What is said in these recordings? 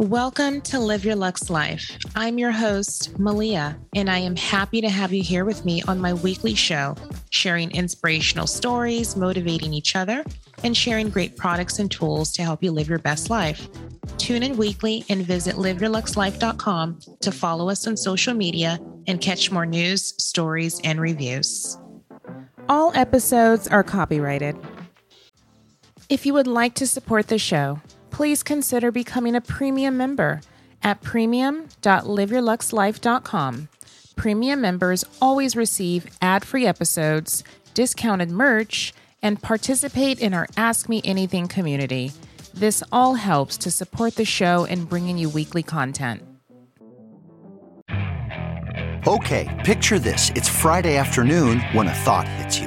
Welcome to Live Your Lux Life. I'm your host, Malia, and I am happy to have you here with me on my weekly show, sharing inspirational stories, motivating each other, and sharing great products and tools to help you live your best life. Tune in weekly and visit liveyourluxlife.com to follow us on social media and catch more news, stories, and reviews. All episodes are copyrighted. If you would like to support the show, please consider becoming a premium member at premium.liveyourluxlife.com. Premium members always receive ad free episodes, discounted merch, and participate in our Ask Me Anything community. This all helps to support the show in bringing you weekly content. Okay, picture this. It's Friday afternoon when a thought hits you.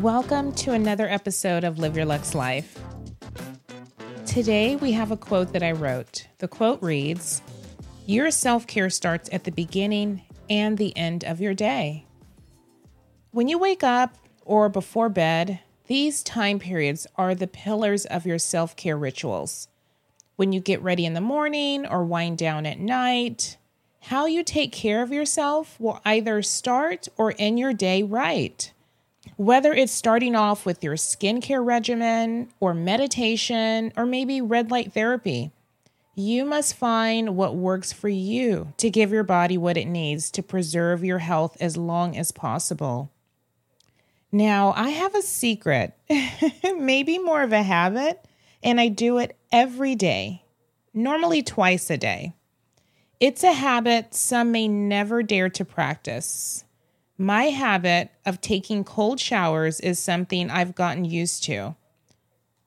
Welcome to another episode of Live Your Lux Life. Today we have a quote that I wrote. The quote reads, Your self-care starts at the beginning and the end of your day. When you wake up, or before bed, these time periods are the pillars of your self care rituals. When you get ready in the morning or wind down at night, how you take care of yourself will either start or end your day right. Whether it's starting off with your skincare regimen or meditation or maybe red light therapy, you must find what works for you to give your body what it needs to preserve your health as long as possible. Now, I have a secret, maybe more of a habit, and I do it every day, normally twice a day. It's a habit some may never dare to practice. My habit of taking cold showers is something I've gotten used to,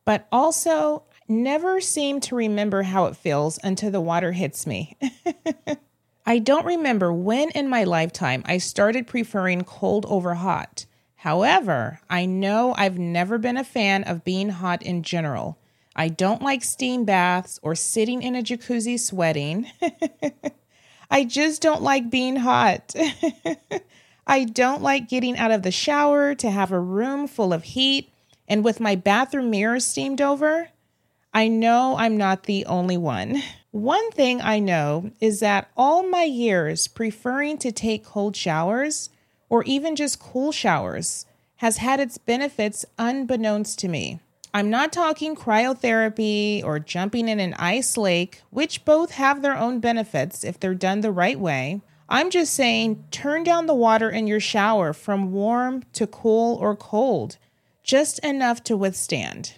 but also never seem to remember how it feels until the water hits me. I don't remember when in my lifetime I started preferring cold over hot. However, I know I've never been a fan of being hot in general. I don't like steam baths or sitting in a jacuzzi sweating. I just don't like being hot. I don't like getting out of the shower to have a room full of heat and with my bathroom mirror steamed over. I know I'm not the only one. One thing I know is that all my years preferring to take cold showers, or even just cool showers has had its benefits unbeknownst to me. I'm not talking cryotherapy or jumping in an ice lake, which both have their own benefits if they're done the right way. I'm just saying turn down the water in your shower from warm to cool or cold, just enough to withstand.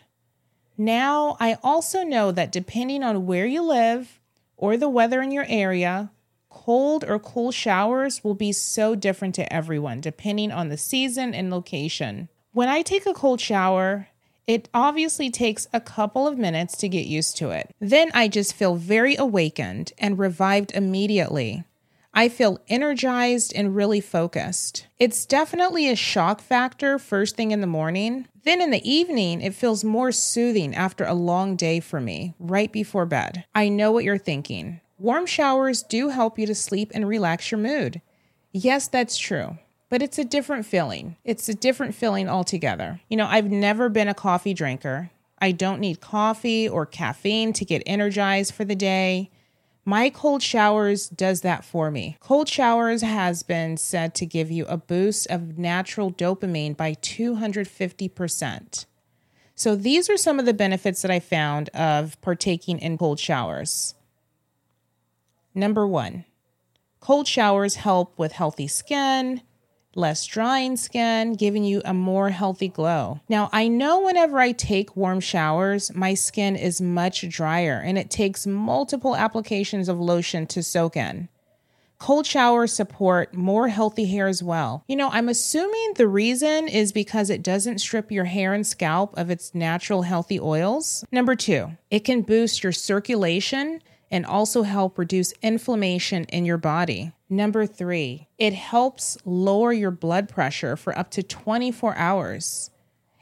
Now, I also know that depending on where you live or the weather in your area, cold or cool showers will be so different to everyone depending on the season and location. When I take a cold shower, it obviously takes a couple of minutes to get used to it. Then I just feel very awakened and revived immediately. I feel energized and really focused. It's definitely a shock factor first thing in the morning. Then in the evening, it feels more soothing after a long day for me, right before bed. I know what you're thinking. Warm showers do help you to sleep and relax your mood. Yes, that's true but it's a different feeling. It's a different feeling altogether. You know, I've never been a coffee drinker. I don't need coffee or caffeine to get energized for the day. My cold showers does that for me. Cold showers has been said to give you a boost of natural dopamine by 250%. So these are some of the benefits that I found of partaking in cold showers. Number 1. Cold showers help with healthy skin, less drying skin, giving you a more healthy glow. Now, I know whenever I take warm showers, my skin is much drier and it takes multiple applications of lotion to soak in. Cold showers support more healthy hair as well. You know, I'm assuming the reason is because it doesn't strip your hair and scalp of its natural healthy oils. Number two, it can boost your circulation and also help reduce inflammation in your body. Number three, it helps lower your blood pressure for up to 24 hours.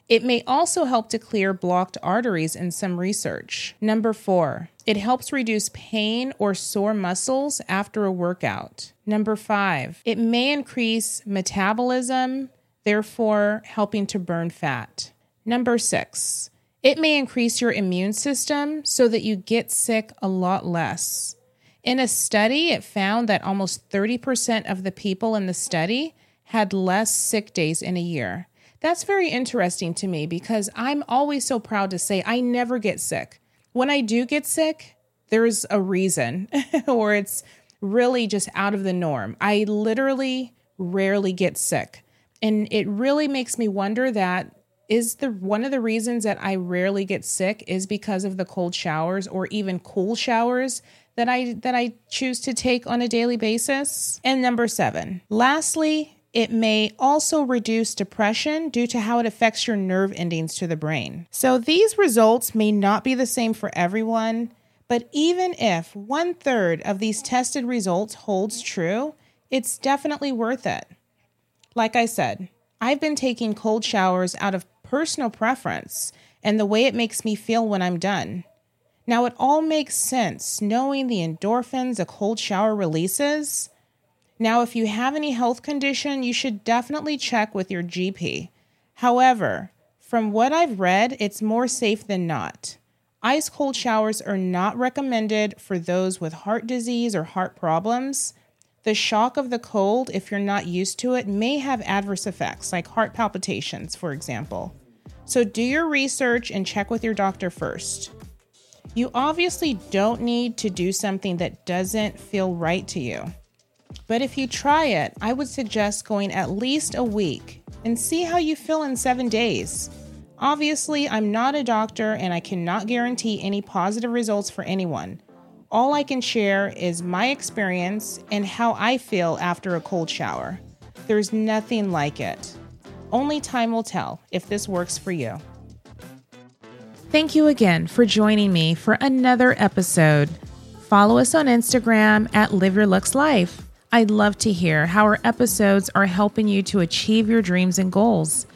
It may also help to clear blocked arteries in some research. Number four, it helps reduce pain or sore muscles after a workout. Number five, it may increase metabolism, therefore helping to burn fat. Number six, it may increase your immune system so that you get sick a lot less. In a study, it found that almost 30% of the people in the study had less sick days in a year. That's very interesting to me because I'm always so proud to say I never get sick. When I do get sick, there's a reason, or it's really just out of the norm. I literally rarely get sick. And it really makes me wonder that is the one of the reasons that I rarely get sick is because of the cold showers or even cool showers that I that I choose to take on a daily basis. And number 7. Lastly, it may also reduce depression due to how it affects your nerve endings to the brain. So these results may not be the same for everyone, but even if one third of these tested results holds true, it's definitely worth it. Like I said, I've been taking cold showers out of personal preference and the way it makes me feel when I'm done. Now, it all makes sense knowing the endorphins a cold shower releases. Now, if you have any health condition, you should definitely check with your GP. However, from what I've read, it's more safe than not. Ice cold showers are not recommended for those with heart disease or heart problems. The shock of the cold, if you're not used to it, may have adverse effects, like heart palpitations, for example. So do your research and check with your doctor first. You obviously don't need to do something that doesn't feel right to you. But if you try it, I would suggest going at least a week and see how you feel in seven days. Obviously, I'm not a doctor and I cannot guarantee any positive results for anyone. All I can share is my experience and how I feel after a cold shower. There's nothing like it. Only time will tell if this works for you. Thank you again for joining me for another episode. Follow us on Instagram at Live Your Lux Life. I'd love to hear how our episodes are helping you to achieve your dreams and goals.